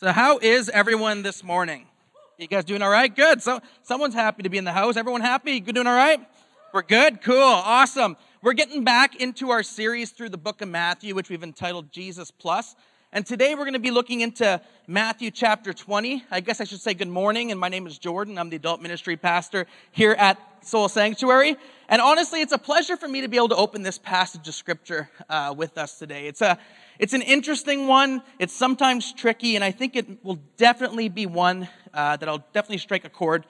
So, how is everyone this morning? You guys doing all right? Good. So, someone's happy to be in the house. Everyone happy? You doing all right? We're good. Cool. Awesome. We're getting back into our series through the book of Matthew, which we've entitled Jesus Plus. And today we're going to be looking into Matthew chapter 20. I guess I should say good morning, and my name is Jordan. I'm the adult ministry pastor here at Soul Sanctuary. And honestly, it's a pleasure for me to be able to open this passage of scripture uh, with us today. It's a it's an interesting one. It's sometimes tricky, and I think it will definitely be one uh, that'll definitely strike a chord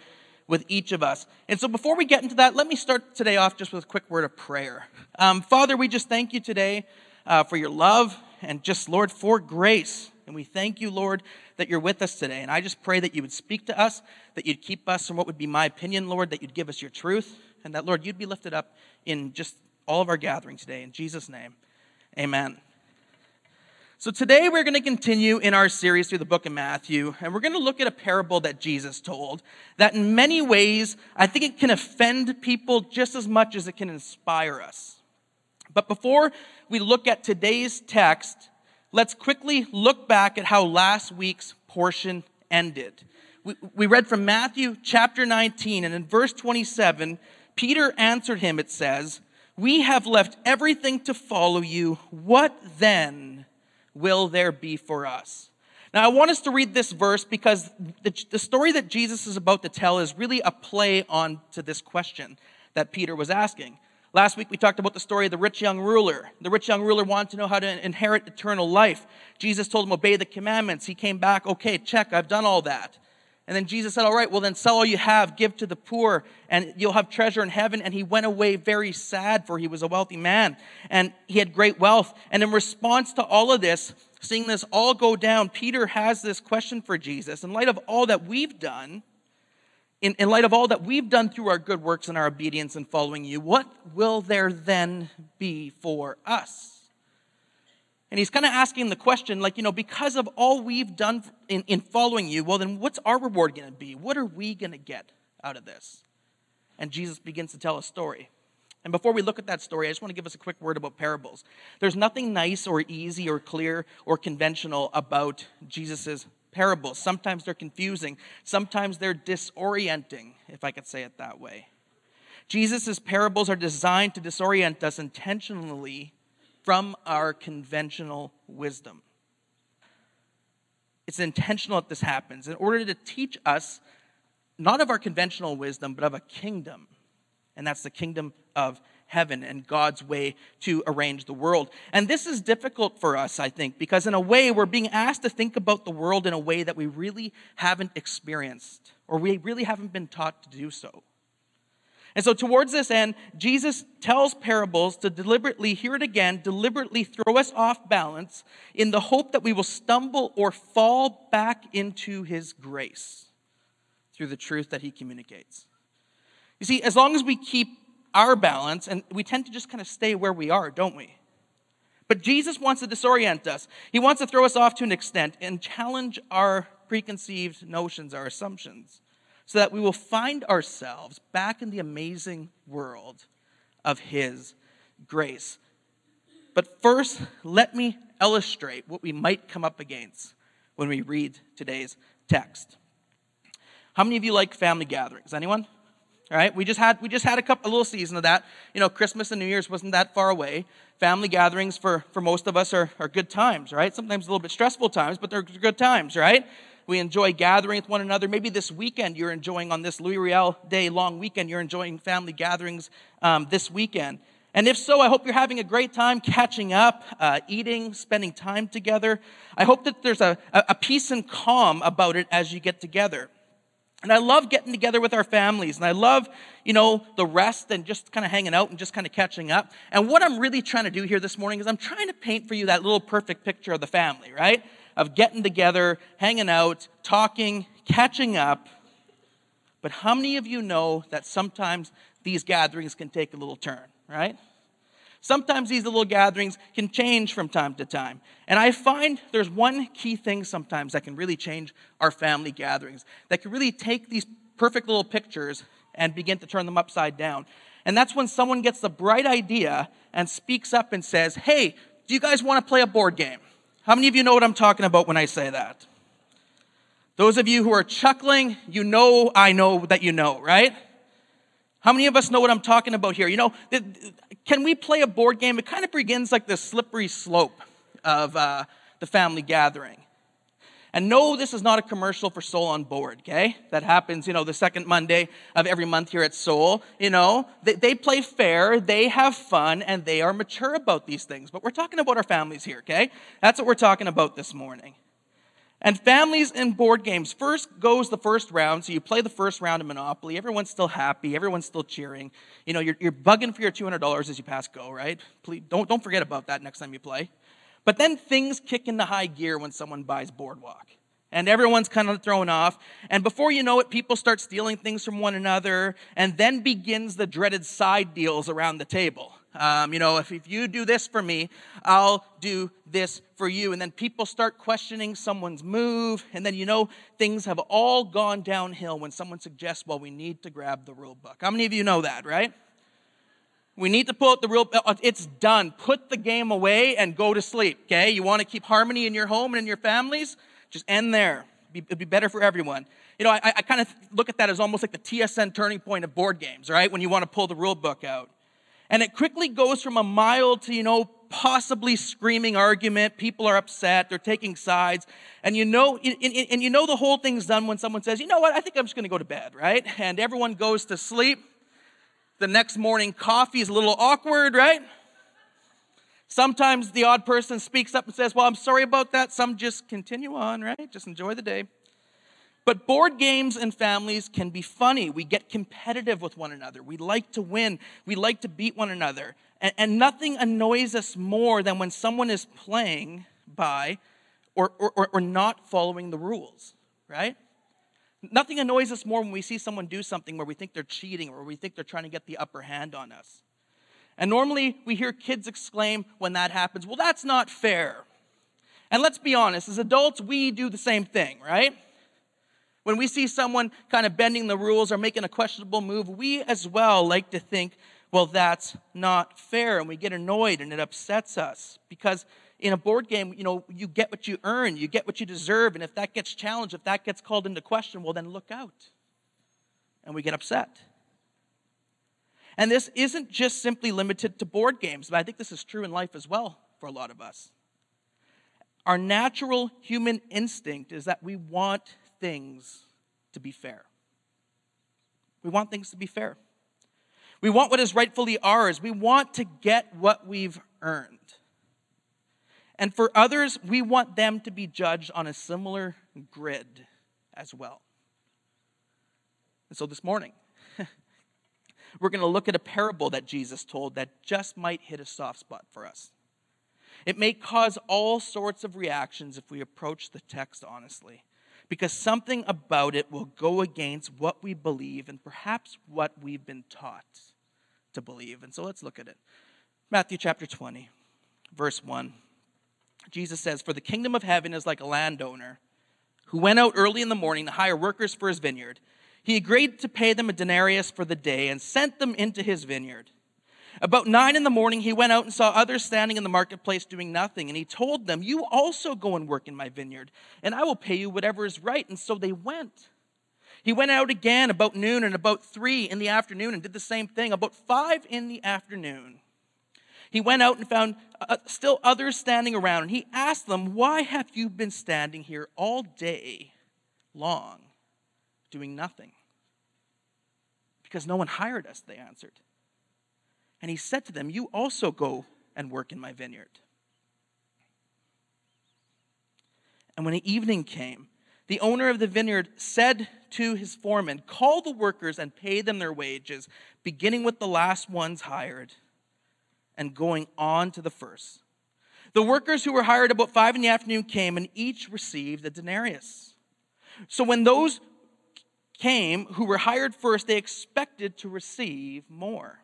with each of us. And so, before we get into that, let me start today off just with a quick word of prayer. Um, Father, we just thank you today uh, for your love and just, Lord, for grace. And we thank you, Lord, that you're with us today. And I just pray that you would speak to us, that you'd keep us from what would be my opinion, Lord, that you'd give us your truth, and that, Lord, you'd be lifted up in just all of our gathering today. In Jesus' name, amen. So, today we're going to continue in our series through the book of Matthew, and we're going to look at a parable that Jesus told that, in many ways, I think it can offend people just as much as it can inspire us. But before we look at today's text, let's quickly look back at how last week's portion ended. We, we read from Matthew chapter 19, and in verse 27, Peter answered him, it says, We have left everything to follow you. What then? will there be for us? Now, I want us to read this verse because the, the story that Jesus is about to tell is really a play on to this question that Peter was asking. Last week we talked about the story of the rich young ruler. The rich young ruler wanted to know how to inherit eternal life. Jesus told him, Obey the commandments. He came back, Okay, check, I've done all that. And then Jesus said, All right, well, then sell all you have, give to the poor, and you'll have treasure in heaven. And he went away very sad, for he was a wealthy man, and he had great wealth. And in response to all of this, seeing this all go down, Peter has this question for Jesus. In light of all that we've done, in, in light of all that we've done through our good works and our obedience and following you, what will there then be for us? And he's kind of asking the question, like, you know, because of all we've done in, in following you, well, then what's our reward going to be? What are we going to get out of this? And Jesus begins to tell a story. And before we look at that story, I just want to give us a quick word about parables. There's nothing nice or easy or clear or conventional about Jesus' parables. Sometimes they're confusing, sometimes they're disorienting, if I could say it that way. Jesus' parables are designed to disorient us intentionally from our conventional wisdom. It's intentional that this happens in order to teach us not of our conventional wisdom, but of a kingdom. And that's the kingdom of heaven and God's way to arrange the world. And this is difficult for us, I think, because in a way we're being asked to think about the world in a way that we really haven't experienced or we really haven't been taught to do so. And so, towards this end, Jesus tells parables to deliberately, hear it again, deliberately throw us off balance in the hope that we will stumble or fall back into his grace through the truth that he communicates. You see, as long as we keep our balance, and we tend to just kind of stay where we are, don't we? But Jesus wants to disorient us. He wants to throw us off to an extent and challenge our preconceived notions, our assumptions so that we will find ourselves back in the amazing world of His grace. But first, let me illustrate what we might come up against when we read today's text. How many of you like family gatherings? Anyone? Right, we just had we just had a couple a little season of that. You know, Christmas and New Year's wasn't that far away. Family gatherings for for most of us are, are good times, right? Sometimes a little bit stressful times, but they're good times, right? We enjoy gathering with one another. Maybe this weekend you're enjoying on this Louis Riel Day long weekend, you're enjoying family gatherings um, this weekend. And if so, I hope you're having a great time catching up, uh, eating, spending time together. I hope that there's a, a peace and calm about it as you get together. And I love getting together with our families, and I love, you know, the rest and just kind of hanging out and just kind of catching up. And what I'm really trying to do here this morning is I'm trying to paint for you that little perfect picture of the family, right? of getting together, hanging out, talking, catching up. But how many of you know that sometimes these gatherings can take a little turn, right? Sometimes these little gatherings can change from time to time. And I find there's one key thing sometimes that can really change our family gatherings, that can really take these perfect little pictures and begin to turn them upside down. And that's when someone gets the bright idea and speaks up and says, Hey, do you guys want to play a board game? How many of you know what I'm talking about when I say that? Those of you who are chuckling, you know I know that you know, right? How many of us know what I'm talking about here? You know, can we play a board game? It kind of begins like the slippery slope of uh, the family gathering. And no, this is not a commercial for Soul on Board, okay? That happens, you know, the second Monday of every month here at Soul. You know, they, they, play fair, they have fun, and they are mature about these things. But we're talking about our families here, okay? That's what we're talking about this morning. And families in board games, first goes the first round. So you play the first round of Monopoly. Everyone's still happy. Everyone's still cheering. You know, you're, you're bugging for your $200 as you pass go, right? Please, don't, don't forget about that next time you play. But then things kick into high gear when someone buys Boardwalk. And everyone's kind of thrown off. And before you know it, people start stealing things from one another. And then begins the dreaded side deals around the table. Um, you know, if, if you do this for me, I'll do this for you. And then people start questioning someone's move. And then, you know, things have all gone downhill when someone suggests, well, we need to grab the rule book. How many of you know that, right? We need to pull out the real, uh, it's done. Put the game away and go to sleep, okay? You want to keep harmony in your home and in your families? Just end there. It'd be better for everyone. You know, I, I kind of look at that as almost like the TSN turning point of board games, right? When you want to pull the rule book out. And it quickly goes from a mild to, you know, possibly screaming argument. People are upset. They're taking sides. And you know, and you know the whole thing's done when someone says, you know what, I think I'm just going to go to bed, right? And everyone goes to sleep. The next morning, coffee is a little awkward, right? Sometimes the odd person speaks up and says, well, I'm sorry about that. Some just continue on, right? Just enjoy the day. But board games and families can be funny. We get competitive with one another. We like to win. We like to beat one another. And, and nothing annoys us more than when someone is playing by or, or, or not following the rules, right? Nothing annoys us more when we see someone do something where we think they're cheating or we think they're trying to get the upper hand on us. And normally we hear kids exclaim when that happens, well, that's not fair. And let's be honest, as adults, we do the same thing, right? When we see someone kind of bending the rules or making a questionable move, we as well like to think, well, that's not fair. And we get annoyed and it upsets us because in a board game, you know, you get what you earn, you get what you deserve. And if that gets challenged, if that gets called into question, well, then look out. And we get upset. And this isn't just simply limited to board games, but I think this is true in life as well for a lot of us. Our natural human instinct is that we want things to be fair. We want things to be fair. We want what is rightfully ours. We want to get what we've earned. And for others, we want them to be judged on a similar grid as well. And so this morning, we're going to look at a parable that Jesus told that just might hit a soft spot for us. It may cause all sorts of reactions if we approach the text honestly because something about it will go against what we believe and perhaps what we've been taught to believe. And so let's look at it. Matthew chapter 20, verse 1. Jesus says, For the kingdom of heaven is like a landowner who went out early in the morning to hire workers for his vineyard. He agreed to pay them a denarius for the day and sent them into his vineyard. About nine in the morning, he went out and saw others standing in the marketplace doing nothing. And he told them, You also go and work in my vineyard, and I will pay you whatever is right. And so they went. He went out again about noon and about three in the afternoon and did the same thing. About five in the afternoon, he went out and found uh, still others standing around. And he asked them, Why have you been standing here all day long doing nothing? Because no one hired us, they answered. And he said to them, You also go and work in my vineyard. And when evening came, the owner of the vineyard said to his foreman, Call the workers and pay them their wages, beginning with the last ones hired and going on to the first. The workers who were hired about five in the afternoon came, and each received a denarius. So when those came who were hired first, they expected to receive more.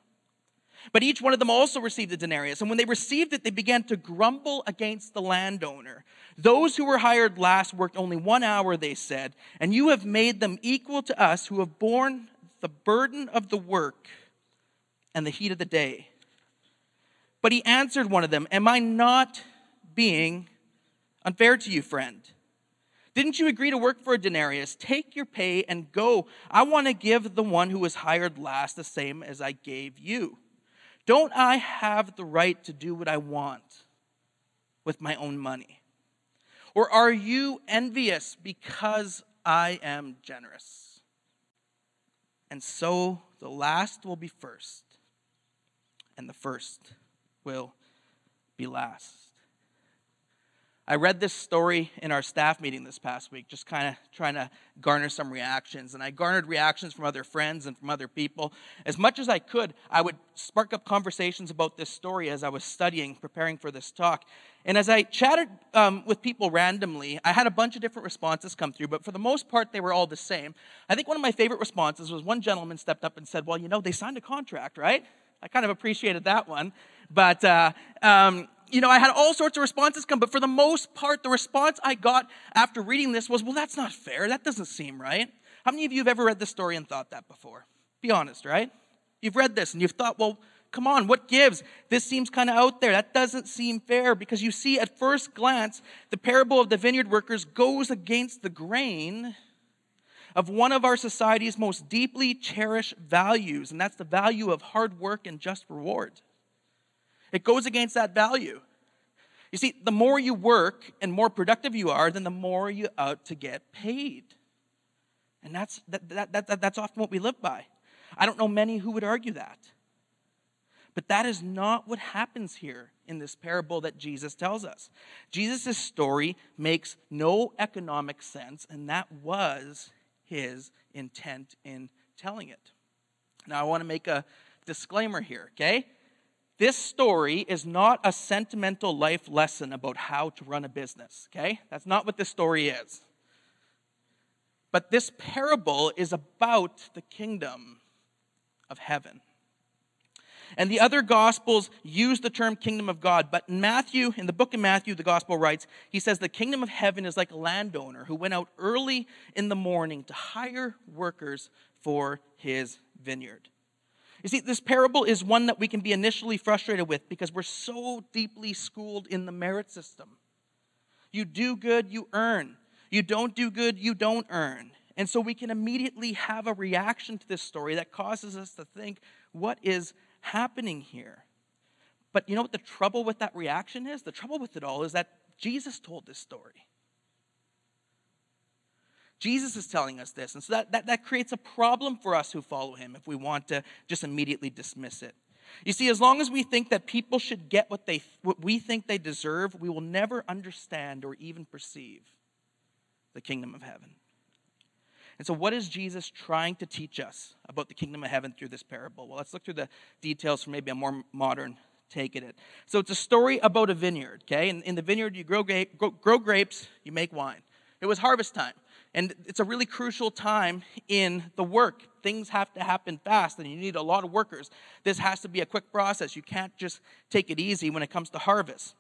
But each one of them also received a denarius. And when they received it, they began to grumble against the landowner. Those who were hired last worked only one hour, they said, and you have made them equal to us who have borne the burden of the work and the heat of the day. But he answered one of them, Am I not being unfair to you, friend? Didn't you agree to work for a denarius? Take your pay and go. I want to give the one who was hired last the same as I gave you. Don't I have the right to do what I want with my own money? Or are you envious because I am generous? And so the last will be first, and the first will be last. I read this story in our staff meeting this past week, just kind of trying to garner some reactions. And I garnered reactions from other friends and from other people. As much as I could, I would spark up conversations about this story as I was studying, preparing for this talk. And as I chatted um, with people randomly, I had a bunch of different responses come through, but for the most part, they were all the same. I think one of my favorite responses was one gentleman stepped up and said, Well, you know, they signed a contract, right? I kind of appreciated that one. But uh, um, you know, I had all sorts of responses come, but for the most part, the response I got after reading this was, well, that's not fair. That doesn't seem right. How many of you have ever read this story and thought that before? Be honest, right? You've read this and you've thought, well, come on, what gives? This seems kind of out there. That doesn't seem fair because you see, at first glance, the parable of the vineyard workers goes against the grain of one of our society's most deeply cherished values, and that's the value of hard work and just reward. It goes against that value. You see, the more you work and more productive you are, then the more you out to get paid. And that's, that, that, that, that's often what we live by. I don't know many who would argue that. But that is not what happens here in this parable that Jesus tells us. Jesus' story makes no economic sense, and that was his intent in telling it. Now, I want to make a disclaimer here, okay? This story is not a sentimental life lesson about how to run a business, okay? That's not what this story is. But this parable is about the kingdom of heaven. And the other gospels use the term kingdom of God, but in Matthew, in the book of Matthew, the gospel writes, he says, The kingdom of heaven is like a landowner who went out early in the morning to hire workers for his vineyard. You see, this parable is one that we can be initially frustrated with because we're so deeply schooled in the merit system. You do good, you earn. You don't do good, you don't earn. And so we can immediately have a reaction to this story that causes us to think, what is happening here? But you know what the trouble with that reaction is? The trouble with it all is that Jesus told this story. Jesus is telling us this. And so that, that, that creates a problem for us who follow him if we want to just immediately dismiss it. You see, as long as we think that people should get what, they, what we think they deserve, we will never understand or even perceive the kingdom of heaven. And so, what is Jesus trying to teach us about the kingdom of heaven through this parable? Well, let's look through the details for maybe a more modern take at it. So, it's a story about a vineyard, okay? In, in the vineyard, you grow, grape, grow, grow grapes, you make wine. It was harvest time. And it's a really crucial time in the work. Things have to happen fast, and you need a lot of workers. This has to be a quick process. You can't just take it easy when it comes to harvest.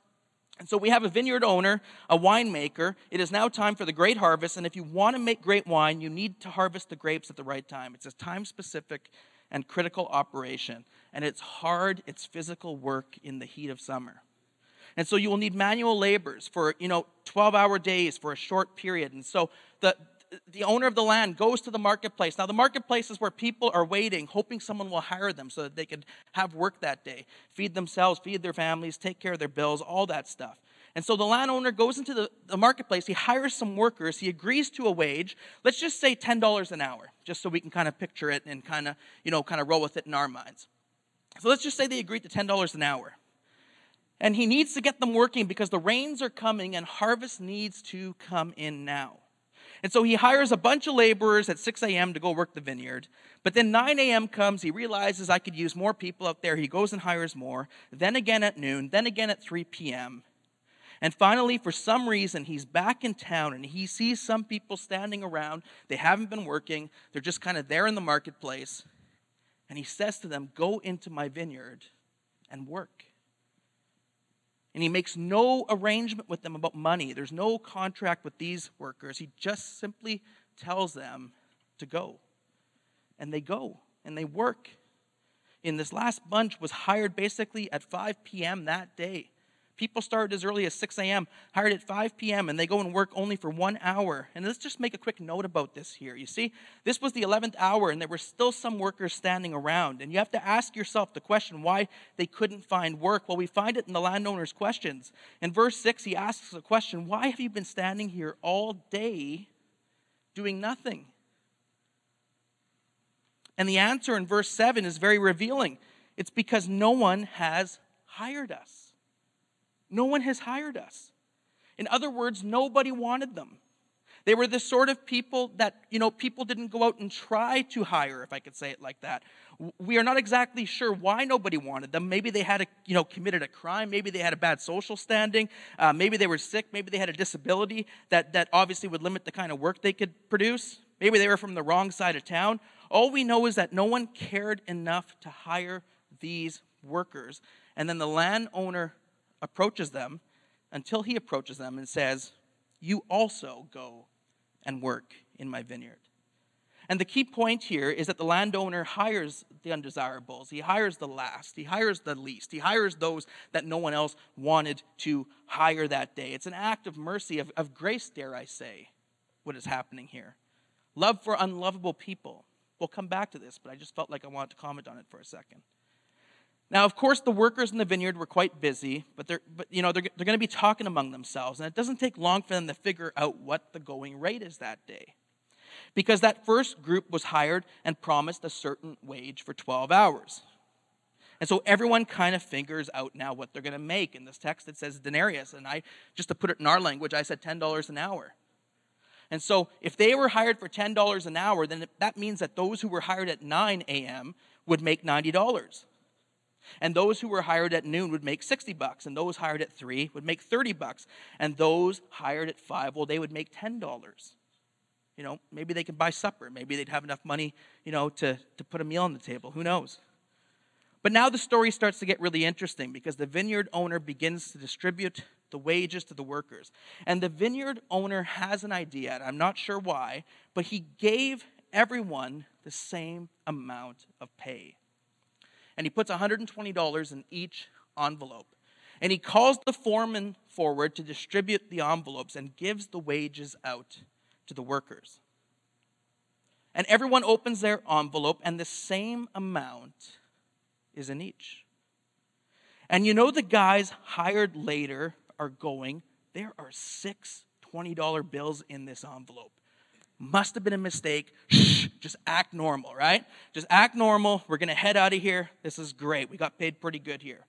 And so we have a vineyard owner, a winemaker. It is now time for the great harvest, and if you want to make great wine, you need to harvest the grapes at the right time. It's a time specific and critical operation, and it's hard, it's physical work in the heat of summer. And so you will need manual labors for, you know, 12 hour days for a short period. And so the, the owner of the land goes to the marketplace. Now, the marketplace is where people are waiting, hoping someone will hire them so that they could have work that day, feed themselves, feed their families, take care of their bills, all that stuff. And so the landowner goes into the, the marketplace, he hires some workers, he agrees to a wage, let's just say $10 an hour, just so we can kind of picture it and kind of, you know, kind of roll with it in our minds. So let's just say they agreed to $10 an hour. And he needs to get them working because the rains are coming and harvest needs to come in now. And so he hires a bunch of laborers at 6 a.m. to go work the vineyard. But then 9 a.m. comes, he realizes I could use more people out there. He goes and hires more. Then again at noon, then again at 3 p.m. And finally, for some reason, he's back in town and he sees some people standing around. They haven't been working, they're just kind of there in the marketplace. And he says to them, Go into my vineyard and work. And he makes no arrangement with them about money. There's no contract with these workers. He just simply tells them to go. And they go and they work. In this last bunch was hired basically at 5 p.m. that day People started as early as 6 a.m., hired at 5 p.m., and they go and work only for one hour. And let's just make a quick note about this here. You see, this was the 11th hour, and there were still some workers standing around. And you have to ask yourself the question why they couldn't find work. Well, we find it in the landowner's questions. In verse 6, he asks the question Why have you been standing here all day doing nothing? And the answer in verse 7 is very revealing. It's because no one has hired us. No one has hired us. In other words, nobody wanted them. They were the sort of people that, you know, people didn't go out and try to hire, if I could say it like that. We are not exactly sure why nobody wanted them. Maybe they had, a, you know, committed a crime. Maybe they had a bad social standing. Uh, maybe they were sick. Maybe they had a disability that, that obviously would limit the kind of work they could produce. Maybe they were from the wrong side of town. All we know is that no one cared enough to hire these workers. And then the landowner approaches them until he approaches them and says, You also go and work in my vineyard. And the key point here is that the landowner hires the undesirables. He hires the last. He hires the least. He hires those that no one else wanted to hire that day. It's an act of mercy, of, of grace, dare I say, what is happening here. Love for unlovable people. We'll come back to this, but I just felt like I wanted to comment on it for a second. Now, of course, the workers in the vineyard were quite busy, but they're, but, you know, they're, they're going to be talking among themselves, and it doesn't take long for them to figure out what the going rate is that day. Because that first group was hired and promised a certain wage for 12 hours. And so everyone kind of figures out now what they're going to make. In this text, it says denarius, and I, just to put it in our language, I said $10 an hour. And so if they were hired for $10 an hour, then that means that those who were hired at 9 a.m. would make $90. And those who were hired at noon would make 60 bucks, and those hired at 3 would make 30 bucks, and those hired at 5, well, they would make $10. You know, maybe they could buy supper, maybe they'd have enough money, you know, to, to put a meal on the table. Who knows? But now the story starts to get really interesting because the vineyard owner begins to distribute the wages to the workers. And the vineyard owner has an idea, and I'm not sure why, but he gave everyone the same amount of pay and he puts $120 in each envelope. And he calls the foreman forward to distribute the envelopes and gives the wages out to the workers. And everyone opens their envelope, and the same amount is in each. And you know, the guys hired later are going, there are six $20 bills in this envelope. Must have been a mistake. Shh, just act normal, right? Just act normal. We're going to head out of here. This is great. We got paid pretty good here.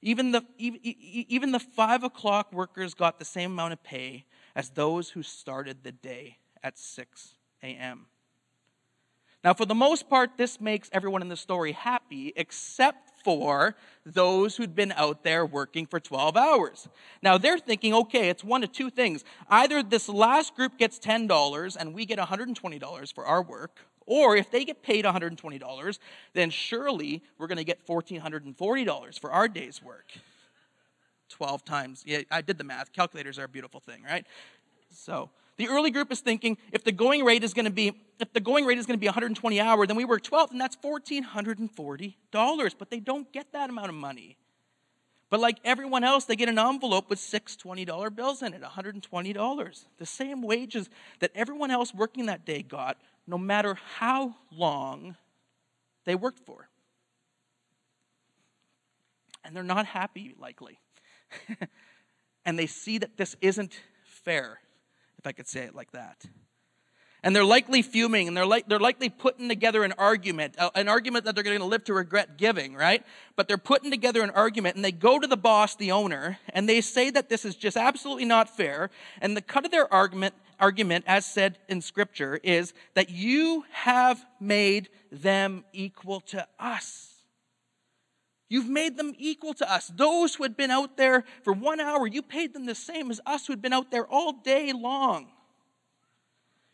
Even the, even the five o'clock workers got the same amount of pay as those who started the day at 6 a.m. Now, for the most part, this makes everyone in the story happy, except for those who'd been out there working for 12 hours. Now they're thinking, okay, it's one of two things. Either this last group gets $10 and we get $120 for our work, or if they get paid $120, then surely we're going to get $1,440 for our day's work. 12 times. Yeah, I did the math. Calculators are a beautiful thing, right? So, the early group is thinking if the going rate is going to be if the going rate is going to be 120 hour, then we work 12, and that's $1,440. But they don't get that amount of money. But like everyone else, they get an envelope with six $20 bills in it, $120. The same wages that everyone else working that day got, no matter how long they worked for. And they're not happy, likely. and they see that this isn't fair if I could say it like that. And they're likely fuming and they're, like, they're likely putting together an argument, uh, an argument that they're going to live to regret giving, right? But they're putting together an argument and they go to the boss, the owner, and they say that this is just absolutely not fair. And the cut of their argument, argument as said in Scripture, is that you have made them equal to us. You've made them equal to us. Those who had been out there for one hour, you paid them the same as us who had been out there all day long.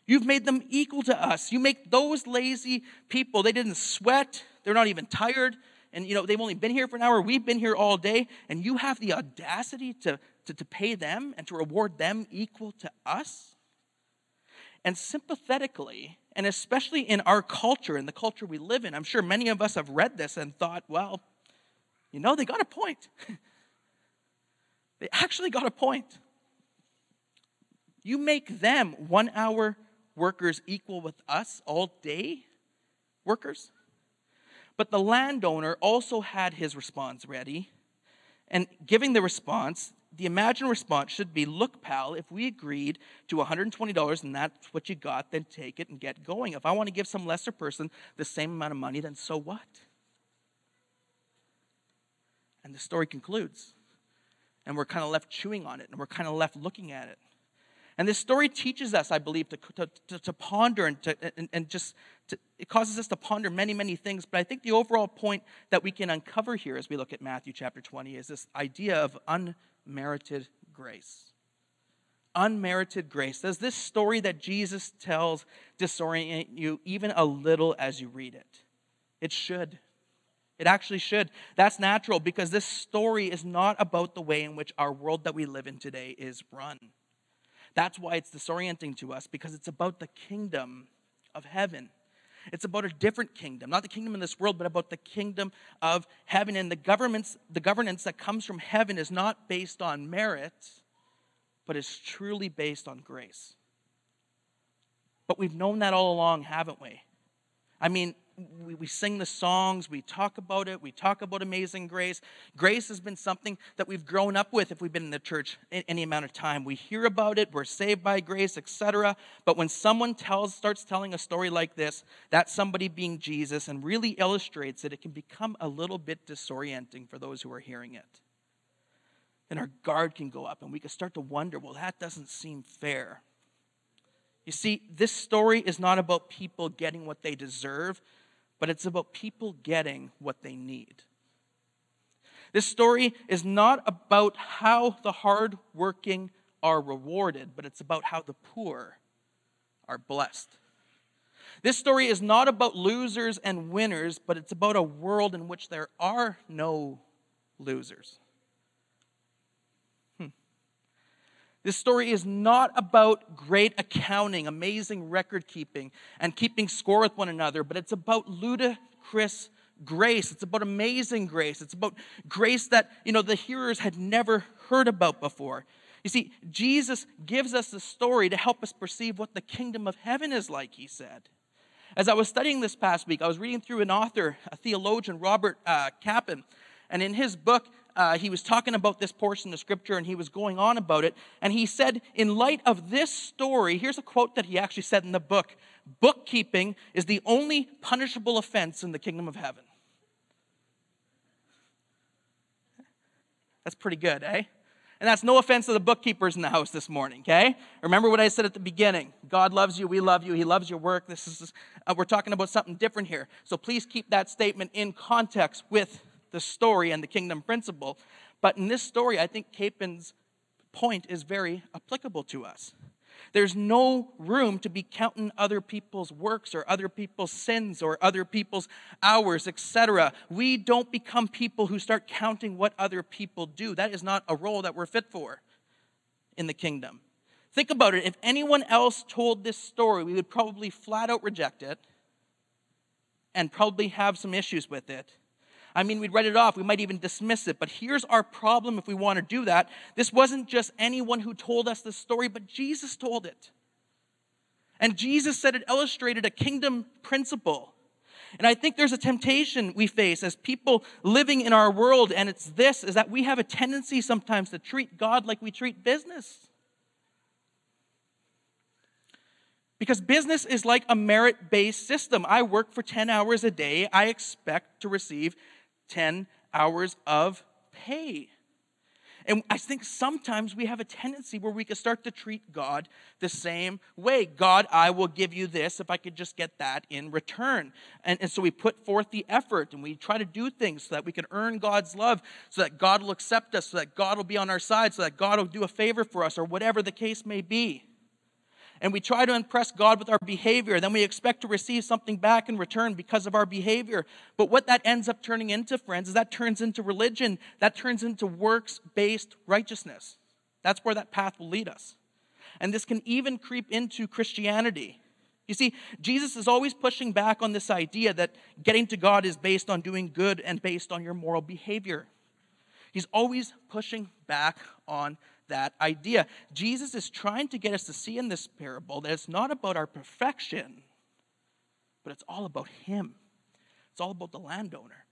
You've made them equal to us. You make those lazy people, they didn't sweat, they're not even tired, and you know, they've only been here for an hour, we've been here all day, and you have the audacity to, to, to pay them and to reward them equal to us? And sympathetically, and especially in our culture, in the culture we live in, I'm sure many of us have read this and thought, well, You know, they got a point. they actually got a point. You make them one hour workers equal with us all day workers. But the landowner also had his response ready. And giving the response, the imagined response should be Look, pal, if we agreed to $120 and that's what you got, then take it and get going. If I want to give some lesser person the same amount of money, then so what? And the story concludes. And we're kind of left chewing on it and we're kind of left looking at it. And this story teaches us, I believe, to, to, to, to ponder and, to, and, and just to, it causes us to ponder many, many things. But I think the overall point that we can uncover here as we look at Matthew chapter 20 is this idea of unmerited grace. Unmerited grace. Does this story that Jesus tells disorient you even a little as you read it? It should. It actually should. That's natural because this story is not about the way in which our world that we live in today is run. That's why it's disorienting to us because it's about the kingdom of heaven. It's about a different kingdom, not the kingdom in this world, but about the kingdom of heaven. And the governments, the governance that comes from heaven is not based on merit, but is truly based on grace. But we've known that all along, haven't we? I mean, we, we sing the songs, we talk about it, we talk about amazing grace. Grace has been something that we've grown up with if we've been in the church any amount of time. We hear about it, we're saved by grace, etc. But when someone tells, starts telling a story like this, that somebody being Jesus, and really illustrates it, it can become a little bit disorienting for those who are hearing it. Then our guard can go up, and we can start to wonder, well, that doesn't seem fair. You see, this story is not about people getting what they deserve, but it's about people getting what they need. This story is not about how the hardworking are rewarded, but it's about how the poor are blessed. This story is not about losers and winners, but it's about a world in which there are no losers. This story is not about great accounting, amazing record keeping, and keeping score with one another, but it's about ludicrous grace. It's about amazing grace. It's about grace that, you know, the hearers had never heard about before. You see, Jesus gives us the story to help us perceive what the kingdom of heaven is like, he said. As I was studying this past week, I was reading through an author, a theologian, Robert uh, and in his book, uh, he was talking about this portion of scripture and he was going on about it. And he said, in light of this story, here's a quote that he actually said in the book bookkeeping is the only punishable offense in the kingdom of heaven. That's pretty good, eh? And that's no offense to the bookkeepers in the house this morning, okay? Remember what I said at the beginning. God loves you, we love you, He loves your work. This is uh, we're talking about something different here. So please keep that statement in context with the story and the kingdom principle. But in this story, I think Capon's point is very applicable to us. There's no room to be counting other people's works or other people's sins or other people's hours, etc. We don't become people who start counting what other people do. That is not a role that we're fit for in the kingdom. Think about it. If anyone else told this story, we would probably flat out reject it and probably have some issues with it. I mean, we'd write it off. We might even dismiss it. But here's our problem if we want to do that. This wasn't just anyone who told us the story, but Jesus told it. And Jesus said it illustrated a kingdom principle. And I think there's a temptation we face as people living in our world, and it's this is that we have a tendency sometimes to treat God like we treat business. Because business is like a merit based system. I work for 10 hours a day, I expect to receive 10 hours of pay. And I think sometimes we have a tendency where we can start to treat God the same way. God, I will give you this if I could just get that in return. And, and so we put forth the effort and we try to do things so that we can earn God's love, so that God will accept us, so that God will be on our side, so that God will do a favor for us, or whatever the case may be and we try to impress God with our behavior, then we expect to receive something back in return because of our behavior. But what that ends up turning into, friends, is that turns into religion, that turns into works based righteousness. That's where that path will lead us. And this can even creep into Christianity. You see, Jesus is always pushing back on this idea that getting to God is based on doing good and based on your moral behavior. He's always pushing back on that idea. Jesus is trying to get us to see in this parable that it's not about our perfection, but it's all about Him. It's all about the landowner.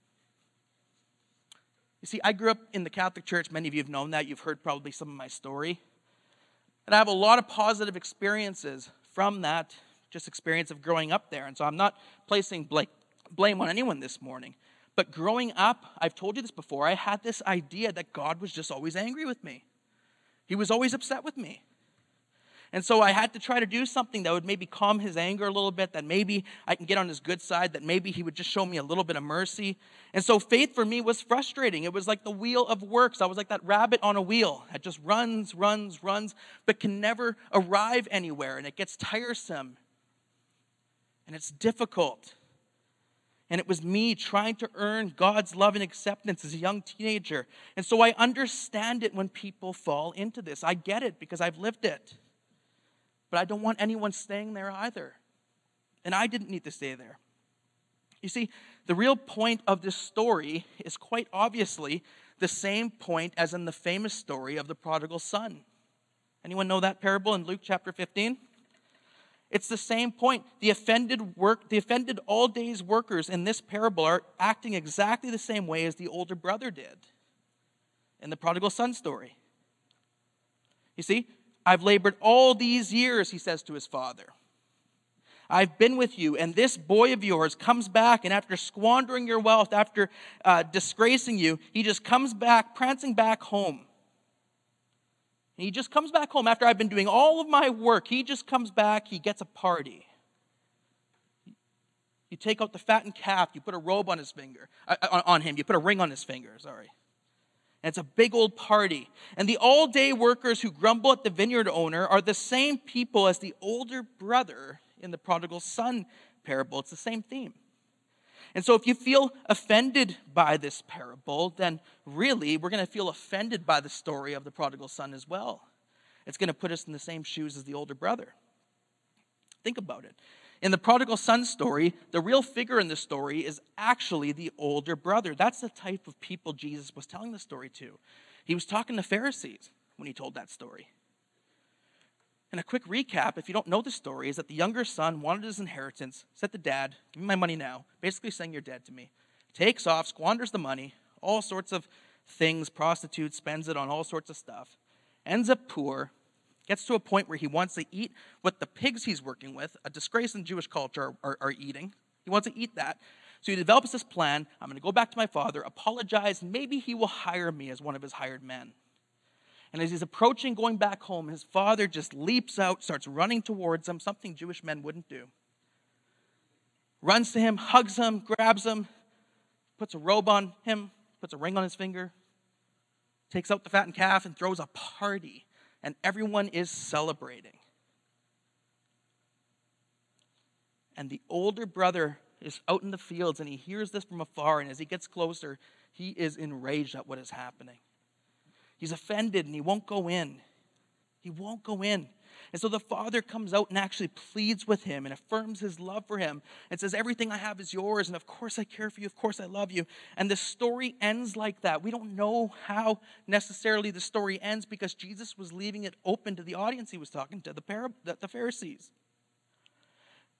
You see, I grew up in the Catholic Church. Many of you have known that. You've heard probably some of my story. And I have a lot of positive experiences from that just experience of growing up there. And so I'm not placing blame on anyone this morning. But growing up, I've told you this before, I had this idea that God was just always angry with me. He was always upset with me. And so I had to try to do something that would maybe calm his anger a little bit, that maybe I can get on his good side, that maybe he would just show me a little bit of mercy. And so faith for me was frustrating. It was like the wheel of works. I was like that rabbit on a wheel that just runs, runs, runs, but can never arrive anywhere. And it gets tiresome and it's difficult. And it was me trying to earn God's love and acceptance as a young teenager. And so I understand it when people fall into this. I get it because I've lived it. But I don't want anyone staying there either. And I didn't need to stay there. You see, the real point of this story is quite obviously the same point as in the famous story of the prodigal son. Anyone know that parable in Luke chapter 15? It's the same point. The offended work, the offended all days workers in this parable are acting exactly the same way as the older brother did in the prodigal son story. You see, I've labored all these years, he says to his father. I've been with you, and this boy of yours comes back, and after squandering your wealth, after uh, disgracing you, he just comes back, prancing back home. And he just comes back home after I've been doing all of my work. He just comes back, he gets a party. You take out the fattened calf, you put a robe on his finger, uh, on him, you put a ring on his finger, sorry. And it's a big old party. And the all day workers who grumble at the vineyard owner are the same people as the older brother in the prodigal son parable. It's the same theme. And so, if you feel offended by this parable, then really we're going to feel offended by the story of the prodigal son as well. It's going to put us in the same shoes as the older brother. Think about it. In the prodigal son story, the real figure in the story is actually the older brother. That's the type of people Jesus was telling the story to. He was talking to Pharisees when he told that story. And a quick recap, if you don't know the story, is that the younger son wanted his inheritance, said to dad, Give me my money now, basically saying you're dead to me. Takes off, squanders the money, all sorts of things, prostitutes, spends it on all sorts of stuff, ends up poor, gets to a point where he wants to eat what the pigs he's working with, a disgrace in Jewish culture, are, are, eating. He wants to eat that. So he develops this plan I'm going to go back to my father, apologize, maybe he will hire me as one of his hired men. And as he's approaching going back home, his father just leaps out, starts running towards him, something Jewish men wouldn't do. Runs to him, hugs him, grabs him, puts a robe on him, puts a ring on his finger, takes out the fattened calf, and throws a party. And everyone is celebrating. And the older brother is out in the fields and he hears this from afar. And as he gets closer, he is enraged at what is happening. He's offended and he won't go in. He won't go in. And so the father comes out and actually pleads with him and affirms his love for him and says, Everything I have is yours. And of course I care for you. Of course I love you. And the story ends like that. We don't know how necessarily the story ends because Jesus was leaving it open to the audience he was talking to, the, Par- the Pharisees.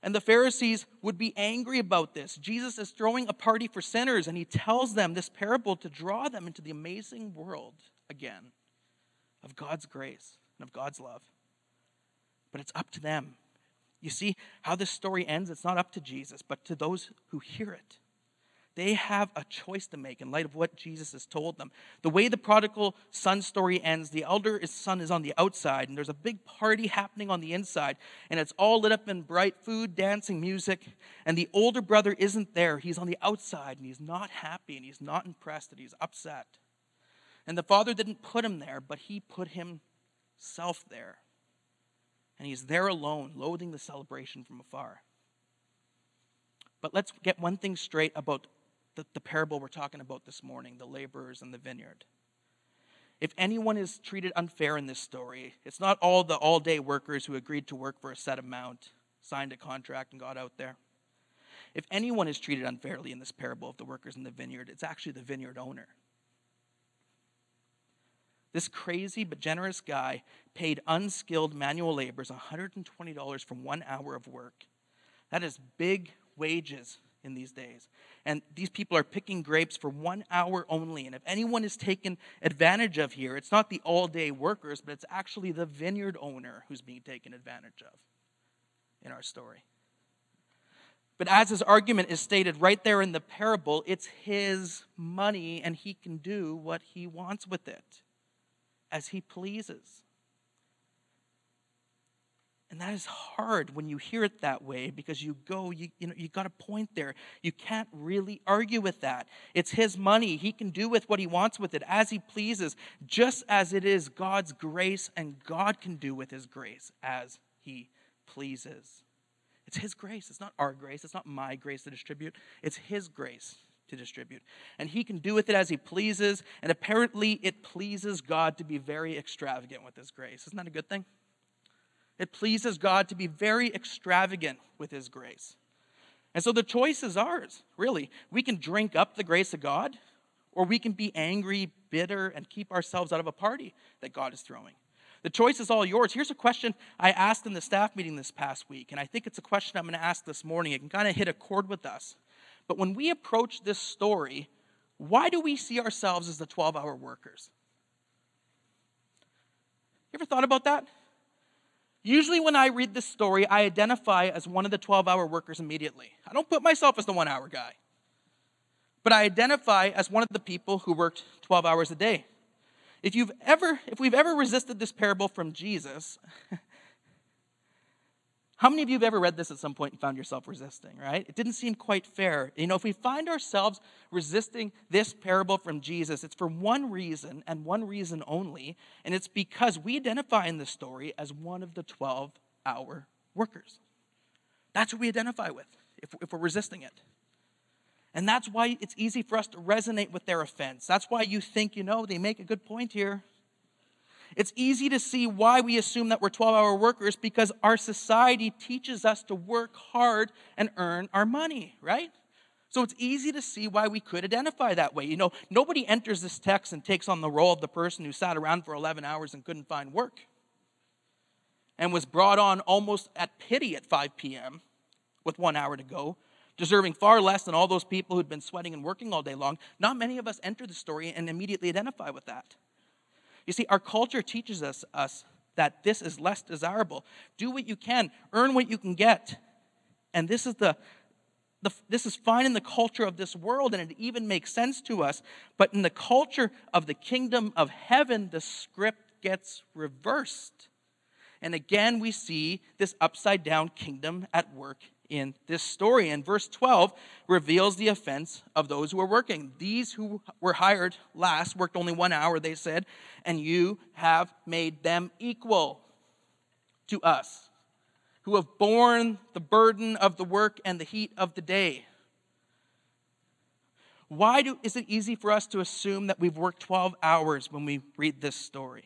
And the Pharisees would be angry about this. Jesus is throwing a party for sinners and he tells them this parable to draw them into the amazing world again of God's grace and of God's love. But it's up to them. You see how this story ends? It's not up to Jesus, but to those who hear it. They have a choice to make in light of what Jesus has told them. The way the prodigal son story ends, the elder son is on the outside, and there's a big party happening on the inside, and it's all lit up in bright food, dancing, music. And the older brother isn't there. He's on the outside, and he's not happy, and he's not impressed, and he's upset. And the Father didn't put him there, but he put himself there. And he's there alone, loathing the celebration from afar. But let's get one thing straight about the, the parable we're talking about this morning the laborers and the vineyard. If anyone is treated unfair in this story, it's not all the all day workers who agreed to work for a set amount, signed a contract and got out there. If anyone is treated unfairly in this parable of the workers in the vineyard, it's actually the vineyard owner. This crazy but generous guy paid unskilled manual laborers $120 for one hour of work. That is big wages in these days. And these people are picking grapes for one hour only. And if anyone is taken advantage of here, it's not the all day workers, but it's actually the vineyard owner who's being taken advantage of in our story. But as his argument is stated right there in the parable, it's his money and he can do what he wants with it as he pleases. And that is hard when you hear it that way because you go, you, you know, you got a point there. You can't really argue with that. It's his money. He can do with what he wants with it as he pleases, just as it is God's grace, and God can do with his grace as he pleases. It's his grace. It's not our grace. It's not my grace to distribute. It's his grace to distribute. And he can do with it as he pleases. And apparently, it pleases God to be very extravagant with his grace. Isn't that a good thing? It pleases God to be very extravagant with his grace. And so the choice is ours, really. We can drink up the grace of God, or we can be angry, bitter, and keep ourselves out of a party that God is throwing. The choice is all yours. Here's a question I asked in the staff meeting this past week, and I think it's a question I'm going to ask this morning. It can kind of hit a chord with us. But when we approach this story, why do we see ourselves as the 12 hour workers? You ever thought about that? Usually, when I read this story, I identify as one of the 12 hour workers immediately. I don't put myself as the one hour guy, but I identify as one of the people who worked 12 hours a day. If, you've ever, if we've ever resisted this parable from Jesus, How many of you have ever read this at some point and found yourself resisting, right? It didn't seem quite fair. You know, if we find ourselves resisting this parable from Jesus, it's for one reason and one reason only, and it's because we identify in the story as one of the 12 hour workers. That's what we identify with if, if we're resisting it. And that's why it's easy for us to resonate with their offense. That's why you think, you know, they make a good point here. It's easy to see why we assume that we're 12 hour workers because our society teaches us to work hard and earn our money, right? So it's easy to see why we could identify that way. You know, nobody enters this text and takes on the role of the person who sat around for 11 hours and couldn't find work and was brought on almost at pity at 5 p.m. with one hour to go, deserving far less than all those people who'd been sweating and working all day long. Not many of us enter the story and immediately identify with that. You see, our culture teaches us, us that this is less desirable. Do what you can, earn what you can get. And this is the, the, this is fine in the culture of this world, and it even makes sense to us. But in the culture of the kingdom of heaven, the script gets reversed. And again, we see this upside down kingdom at work in this story. And verse 12 reveals the offense of those who are working. These who were hired last worked only one hour, they said, and you have made them equal to us, who have borne the burden of the work and the heat of the day. Why do, is it easy for us to assume that we've worked 12 hours when we read this story?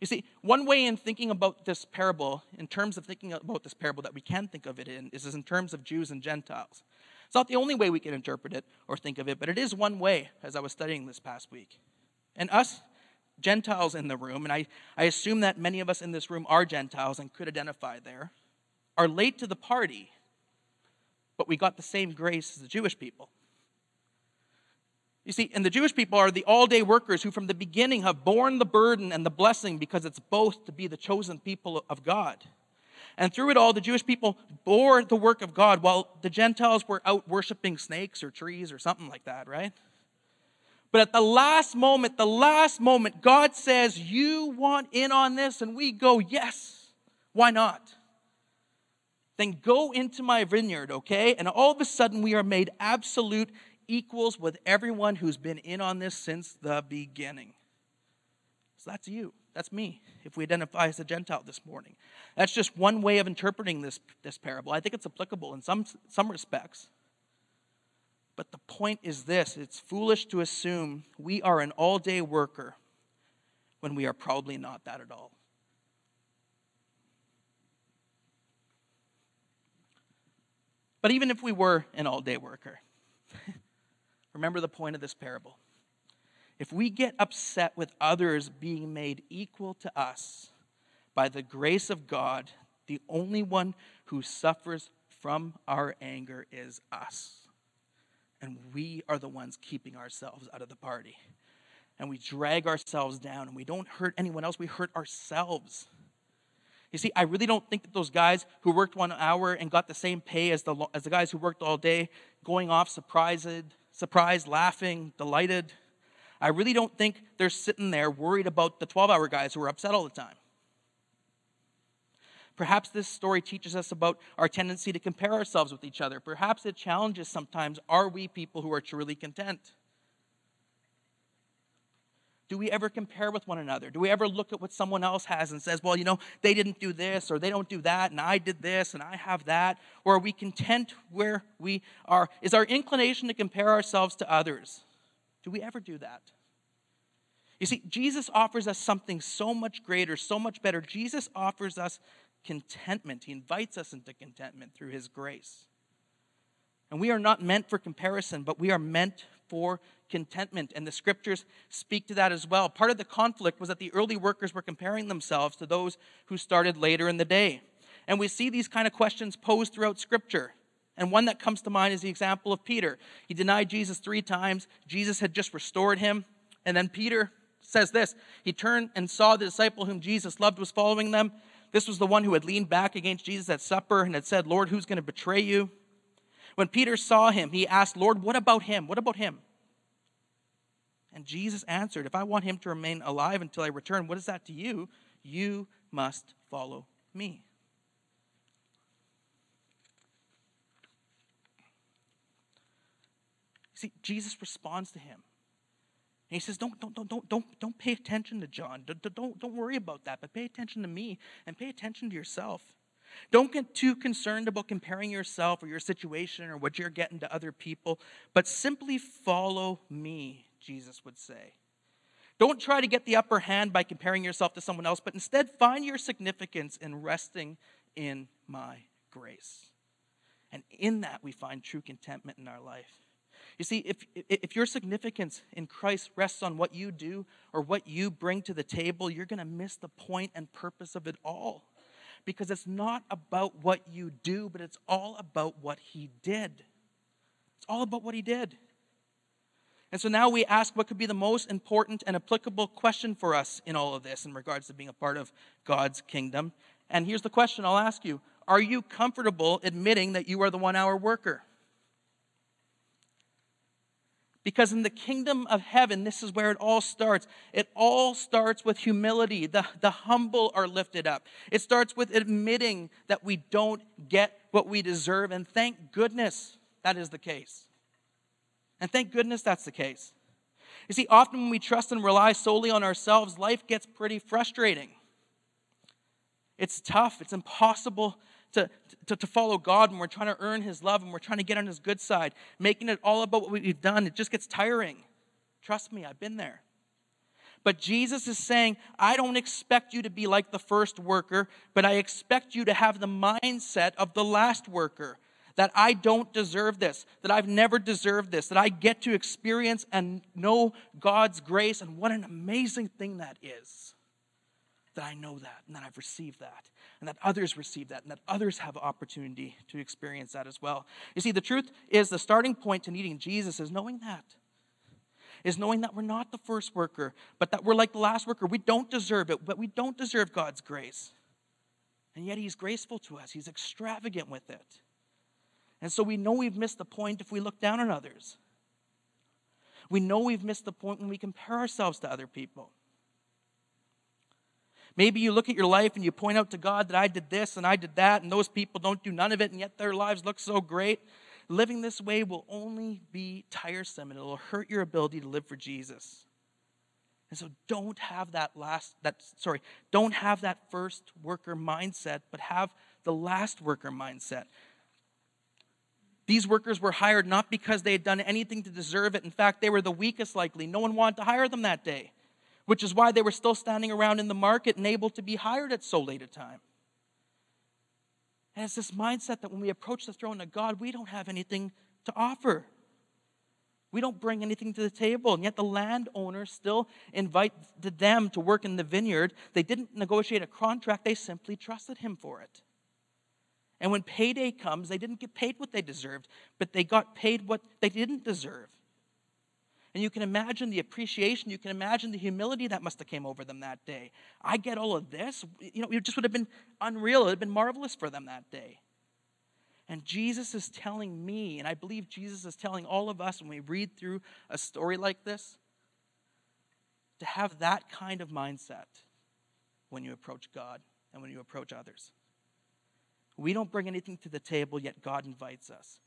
You see, one way in thinking about this parable, in terms of thinking about this parable that we can think of it in, is in terms of Jews and Gentiles. It's not the only way we can interpret it or think of it, but it is one way as I was studying this past week. And us, Gentiles in the room, and I, I assume that many of us in this room are Gentiles and could identify there, are late to the party, but we got the same grace as the Jewish people. You see, and the Jewish people are the all day workers who from the beginning have borne the burden and the blessing because it's both to be the chosen people of God. And through it all, the Jewish people bore the work of God while the Gentiles were out worshiping snakes or trees or something like that, right? But at the last moment, the last moment, God says, You want in on this? And we go, Yes. Why not? Then go into my vineyard, okay? And all of a sudden, we are made absolute equals with everyone who's been in on this since the beginning. So that's you. That's me, if we identify as a Gentile this morning. That's just one way of interpreting this, this parable. I think it's applicable in some, some respects. But the point is this it's foolish to assume we are an all day worker when we are probably not that at all. But even if we were an all day worker, remember the point of this parable. If we get upset with others being made equal to us by the grace of God, the only one who suffers from our anger is us. And we are the ones keeping ourselves out of the party. And we drag ourselves down and we don't hurt anyone else, we hurt ourselves. You see, I really don't think that those guys who worked one hour and got the same pay as the, as the guys who worked all day, going off surprised, surprised, laughing, delighted, I really don't think they're sitting there worried about the 12 hour guys who are upset all the time. Perhaps this story teaches us about our tendency to compare ourselves with each other. Perhaps it challenges sometimes are we people who are truly content? Do we ever compare with one another? Do we ever look at what someone else has and says, well, you know, they didn't do this or they don't do that and I did this and I have that? Or are we content where we are? Is our inclination to compare ourselves to others? Do we ever do that? You see, Jesus offers us something so much greater, so much better. Jesus offers us contentment. He invites us into contentment through His grace. And we are not meant for comparison, but we are meant for contentment. And the scriptures speak to that as well. Part of the conflict was that the early workers were comparing themselves to those who started later in the day. And we see these kind of questions posed throughout scripture. And one that comes to mind is the example of Peter. He denied Jesus three times. Jesus had just restored him. And then Peter says this He turned and saw the disciple whom Jesus loved was following them. This was the one who had leaned back against Jesus at supper and had said, Lord, who's going to betray you? When Peter saw him, he asked, Lord, what about him? What about him? And Jesus answered, If I want him to remain alive until I return, what is that to you? You must follow me. See, Jesus responds to him. And he says, don't, don't, don't, don't, don't, don't pay attention to John. Don't, don't, don't worry about that, but pay attention to me and pay attention to yourself. Don't get too concerned about comparing yourself or your situation or what you're getting to other people, but simply follow me, Jesus would say. Don't try to get the upper hand by comparing yourself to someone else, but instead find your significance in resting in my grace. And in that, we find true contentment in our life. You see, if, if your significance in Christ rests on what you do or what you bring to the table, you're going to miss the point and purpose of it all because it's not about what you do, but it's all about what he did. It's all about what he did. And so now we ask what could be the most important and applicable question for us in all of this in regards to being a part of God's kingdom. And here's the question I'll ask you Are you comfortable admitting that you are the one hour worker? Because in the kingdom of heaven, this is where it all starts. It all starts with humility. The, the humble are lifted up. It starts with admitting that we don't get what we deserve. And thank goodness that is the case. And thank goodness that's the case. You see, often when we trust and rely solely on ourselves, life gets pretty frustrating. It's tough, it's impossible to, to, to follow God when we're trying to earn His love and we're trying to get on His good side, making it all about what we've done, it just gets tiring. Trust me, I've been there. But Jesus is saying, I don't expect you to be like the first worker, but I expect you to have the mindset of the last worker that I don't deserve this, that I've never deserved this, that I get to experience and know God's grace, and what an amazing thing that is. That I know that and that I've received that and that others receive that, and that others have opportunity to experience that as well. You see, the truth is the starting point to needing Jesus is knowing that. Is knowing that we're not the first worker, but that we're like the last worker. We don't deserve it, but we don't deserve God's grace. And yet He's graceful to us, He's extravagant with it. And so we know we've missed the point if we look down on others. We know we've missed the point when we compare ourselves to other people. Maybe you look at your life and you point out to God that I did this and I did that, and those people don't do none of it, and yet their lives look so great. Living this way will only be tiresome and it'll hurt your ability to live for Jesus. And so don't have that last, that, sorry, don't have that first worker mindset, but have the last worker mindset. These workers were hired not because they had done anything to deserve it. In fact, they were the weakest likely. No one wanted to hire them that day which is why they were still standing around in the market and able to be hired at so late a time. And it's this mindset that when we approach the throne of God, we don't have anything to offer. We don't bring anything to the table. And yet the landowner still invited them to work in the vineyard. They didn't negotiate a contract, they simply trusted him for it. And when payday comes, they didn't get paid what they deserved, but they got paid what they didn't deserve. And you can imagine the appreciation, you can imagine the humility that must have came over them that day. I get all of this. You know, it just would have been unreal. It would have been marvelous for them that day. And Jesus is telling me, and I believe Jesus is telling all of us when we read through a story like this, to have that kind of mindset when you approach God and when you approach others. We don't bring anything to the table, yet God invites us.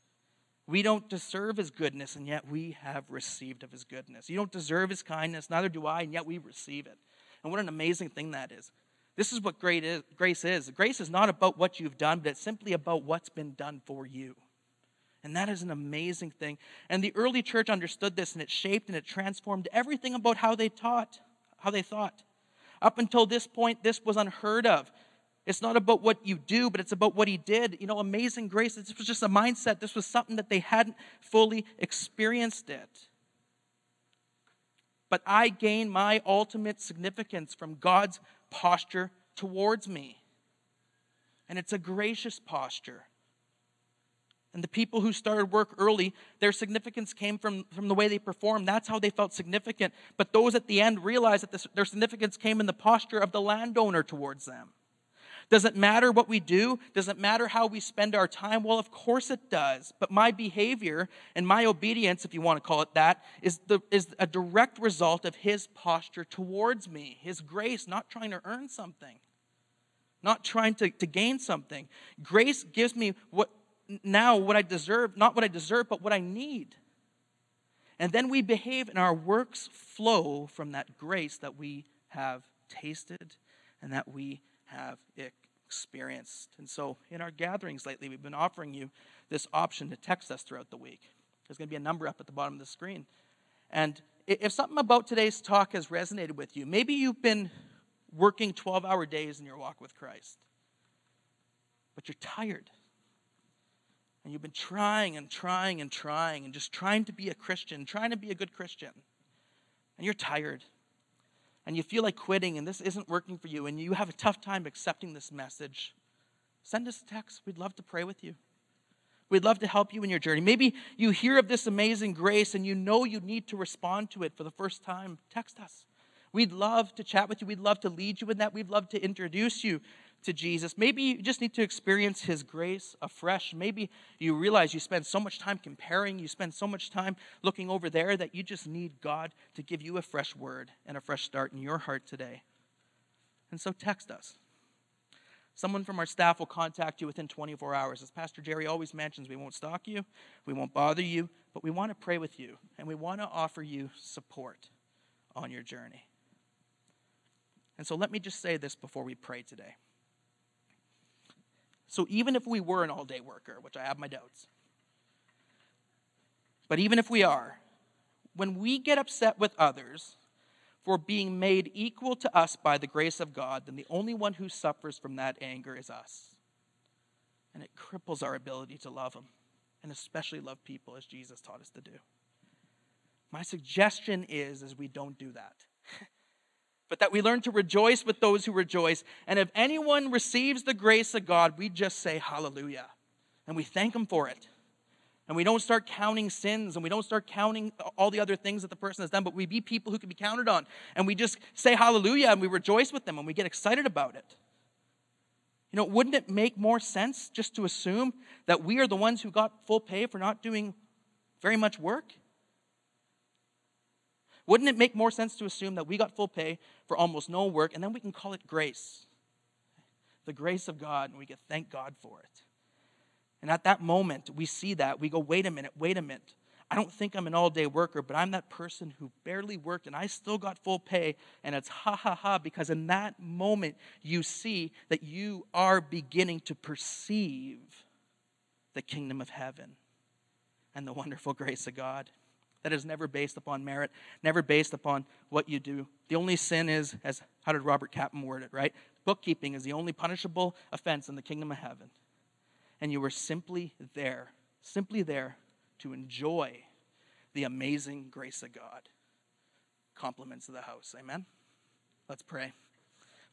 We don't deserve his goodness, and yet we have received of his goodness. You don't deserve his kindness, neither do I, and yet we receive it. And what an amazing thing that is. This is what grace is. Grace is not about what you've done, but it's simply about what's been done for you. And that is an amazing thing. And the early church understood this and it shaped and it transformed everything about how they taught, how they thought. Up until this point, this was unheard of. It's not about what you do, but it's about what he did. You know, amazing grace, this was just a mindset. This was something that they hadn't fully experienced it. But I gain my ultimate significance from God's posture towards me. And it's a gracious posture. And the people who started work early, their significance came from, from the way they performed. That's how they felt significant. But those at the end realized that this, their significance came in the posture of the landowner towards them. Does it matter what we do? Does it matter how we spend our time? Well, of course it does. But my behavior and my obedience, if you want to call it that, is, the, is a direct result of his posture towards me, his grace, not trying to earn something, not trying to, to gain something. Grace gives me what now what I deserve, not what I deserve, but what I need. And then we behave and our works flow from that grace that we have tasted and that we have experienced. And so, in our gatherings lately, we've been offering you this option to text us throughout the week. There's going to be a number up at the bottom of the screen. And if something about today's talk has resonated with you, maybe you've been working 12 hour days in your walk with Christ, but you're tired. And you've been trying and trying and trying and just trying to be a Christian, trying to be a good Christian. And you're tired and you feel like quitting and this isn't working for you and you have a tough time accepting this message, send us a text. We'd love to pray with you. We'd love to help you in your journey. Maybe you hear of this amazing grace and you know you need to respond to it for the first time. Text us. We'd love to chat with you. We'd love to lead you in that. We'd love to introduce you to Jesus. Maybe you just need to experience His grace afresh. Maybe you realize you spend so much time comparing, you spend so much time looking over there that you just need God to give you a fresh word and a fresh start in your heart today. And so text us. Someone from our staff will contact you within 24 hours. As Pastor Jerry always mentions, we won't stalk you, we won't bother you, but we want to pray with you and we want to offer you support on your journey. And so let me just say this before we pray today. So even if we were an all day worker, which I have my doubts, but even if we are, when we get upset with others for being made equal to us by the grace of God, then the only one who suffers from that anger is us. And it cripples our ability to love Him, and especially love people as Jesus taught us to do. My suggestion is, is we don't do that. but that we learn to rejoice with those who rejoice. And if anyone receives the grace of God, we just say hallelujah. And we thank Him for it. And we don't start counting sins and we don't start counting all the other things that the person has done, but we be people who can be counted on. And we just say hallelujah and we rejoice with them and we get excited about it. You know, wouldn't it make more sense just to assume that we are the ones who got full pay for not doing very much work? Wouldn't it make more sense to assume that we got full pay for almost no work and then we can call it grace? The grace of God, and we can thank God for it. And at that moment, we see that. We go, wait a minute, wait a minute. I don't think I'm an all day worker, but I'm that person who barely worked and I still got full pay. And it's ha ha ha, because in that moment, you see that you are beginning to perceive the kingdom of heaven and the wonderful grace of God that is never based upon merit, never based upon what you do. The only sin is, as how did Robert Capon word it, right? Bookkeeping is the only punishable offense in the kingdom of heaven. and you were simply there, simply there to enjoy the amazing grace of God. Compliments of the house. Amen. Let's pray.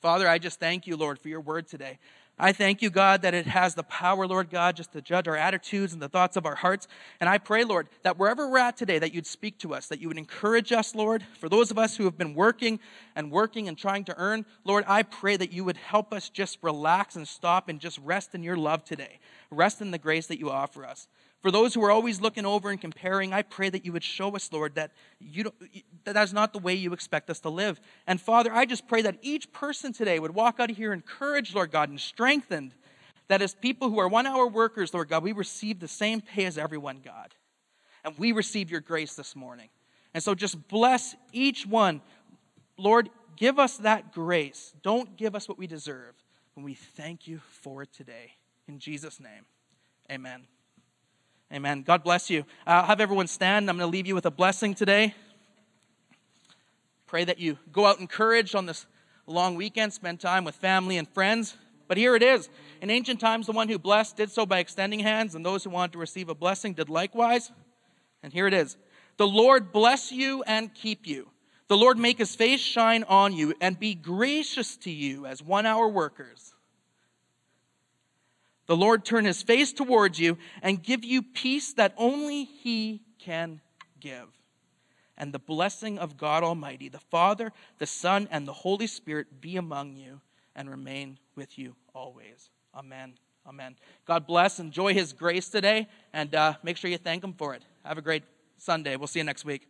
Father, I just thank you, Lord, for your word today. I thank you, God, that it has the power, Lord God, just to judge our attitudes and the thoughts of our hearts. And I pray, Lord, that wherever we're at today, that you'd speak to us, that you would encourage us, Lord. For those of us who have been working and working and trying to earn, Lord, I pray that you would help us just relax and stop and just rest in your love today. Rest in the grace that you offer us. For those who are always looking over and comparing, I pray that you would show us, Lord, that you that that's not the way you expect us to live. And Father, I just pray that each person today would walk out of here encouraged, Lord God, and strengthened. That as people who are one hour workers, Lord God, we receive the same pay as everyone, God. And we receive your grace this morning. And so just bless each one. Lord, give us that grace. Don't give us what we deserve. And we thank you for it today. In Jesus' name, amen. Amen. God bless you. I'll have everyone stand. I'm going to leave you with a blessing today. Pray that you go out encouraged on this long weekend, spend time with family and friends. But here it is. In ancient times, the one who blessed did so by extending hands, and those who wanted to receive a blessing did likewise. And here it is The Lord bless you and keep you. The Lord make his face shine on you and be gracious to you as one hour workers. The Lord turn his face towards you and give you peace that only he can give. And the blessing of God Almighty, the Father, the Son, and the Holy Spirit be among you and remain with you always. Amen. Amen. God bless. Enjoy his grace today and uh, make sure you thank him for it. Have a great Sunday. We'll see you next week.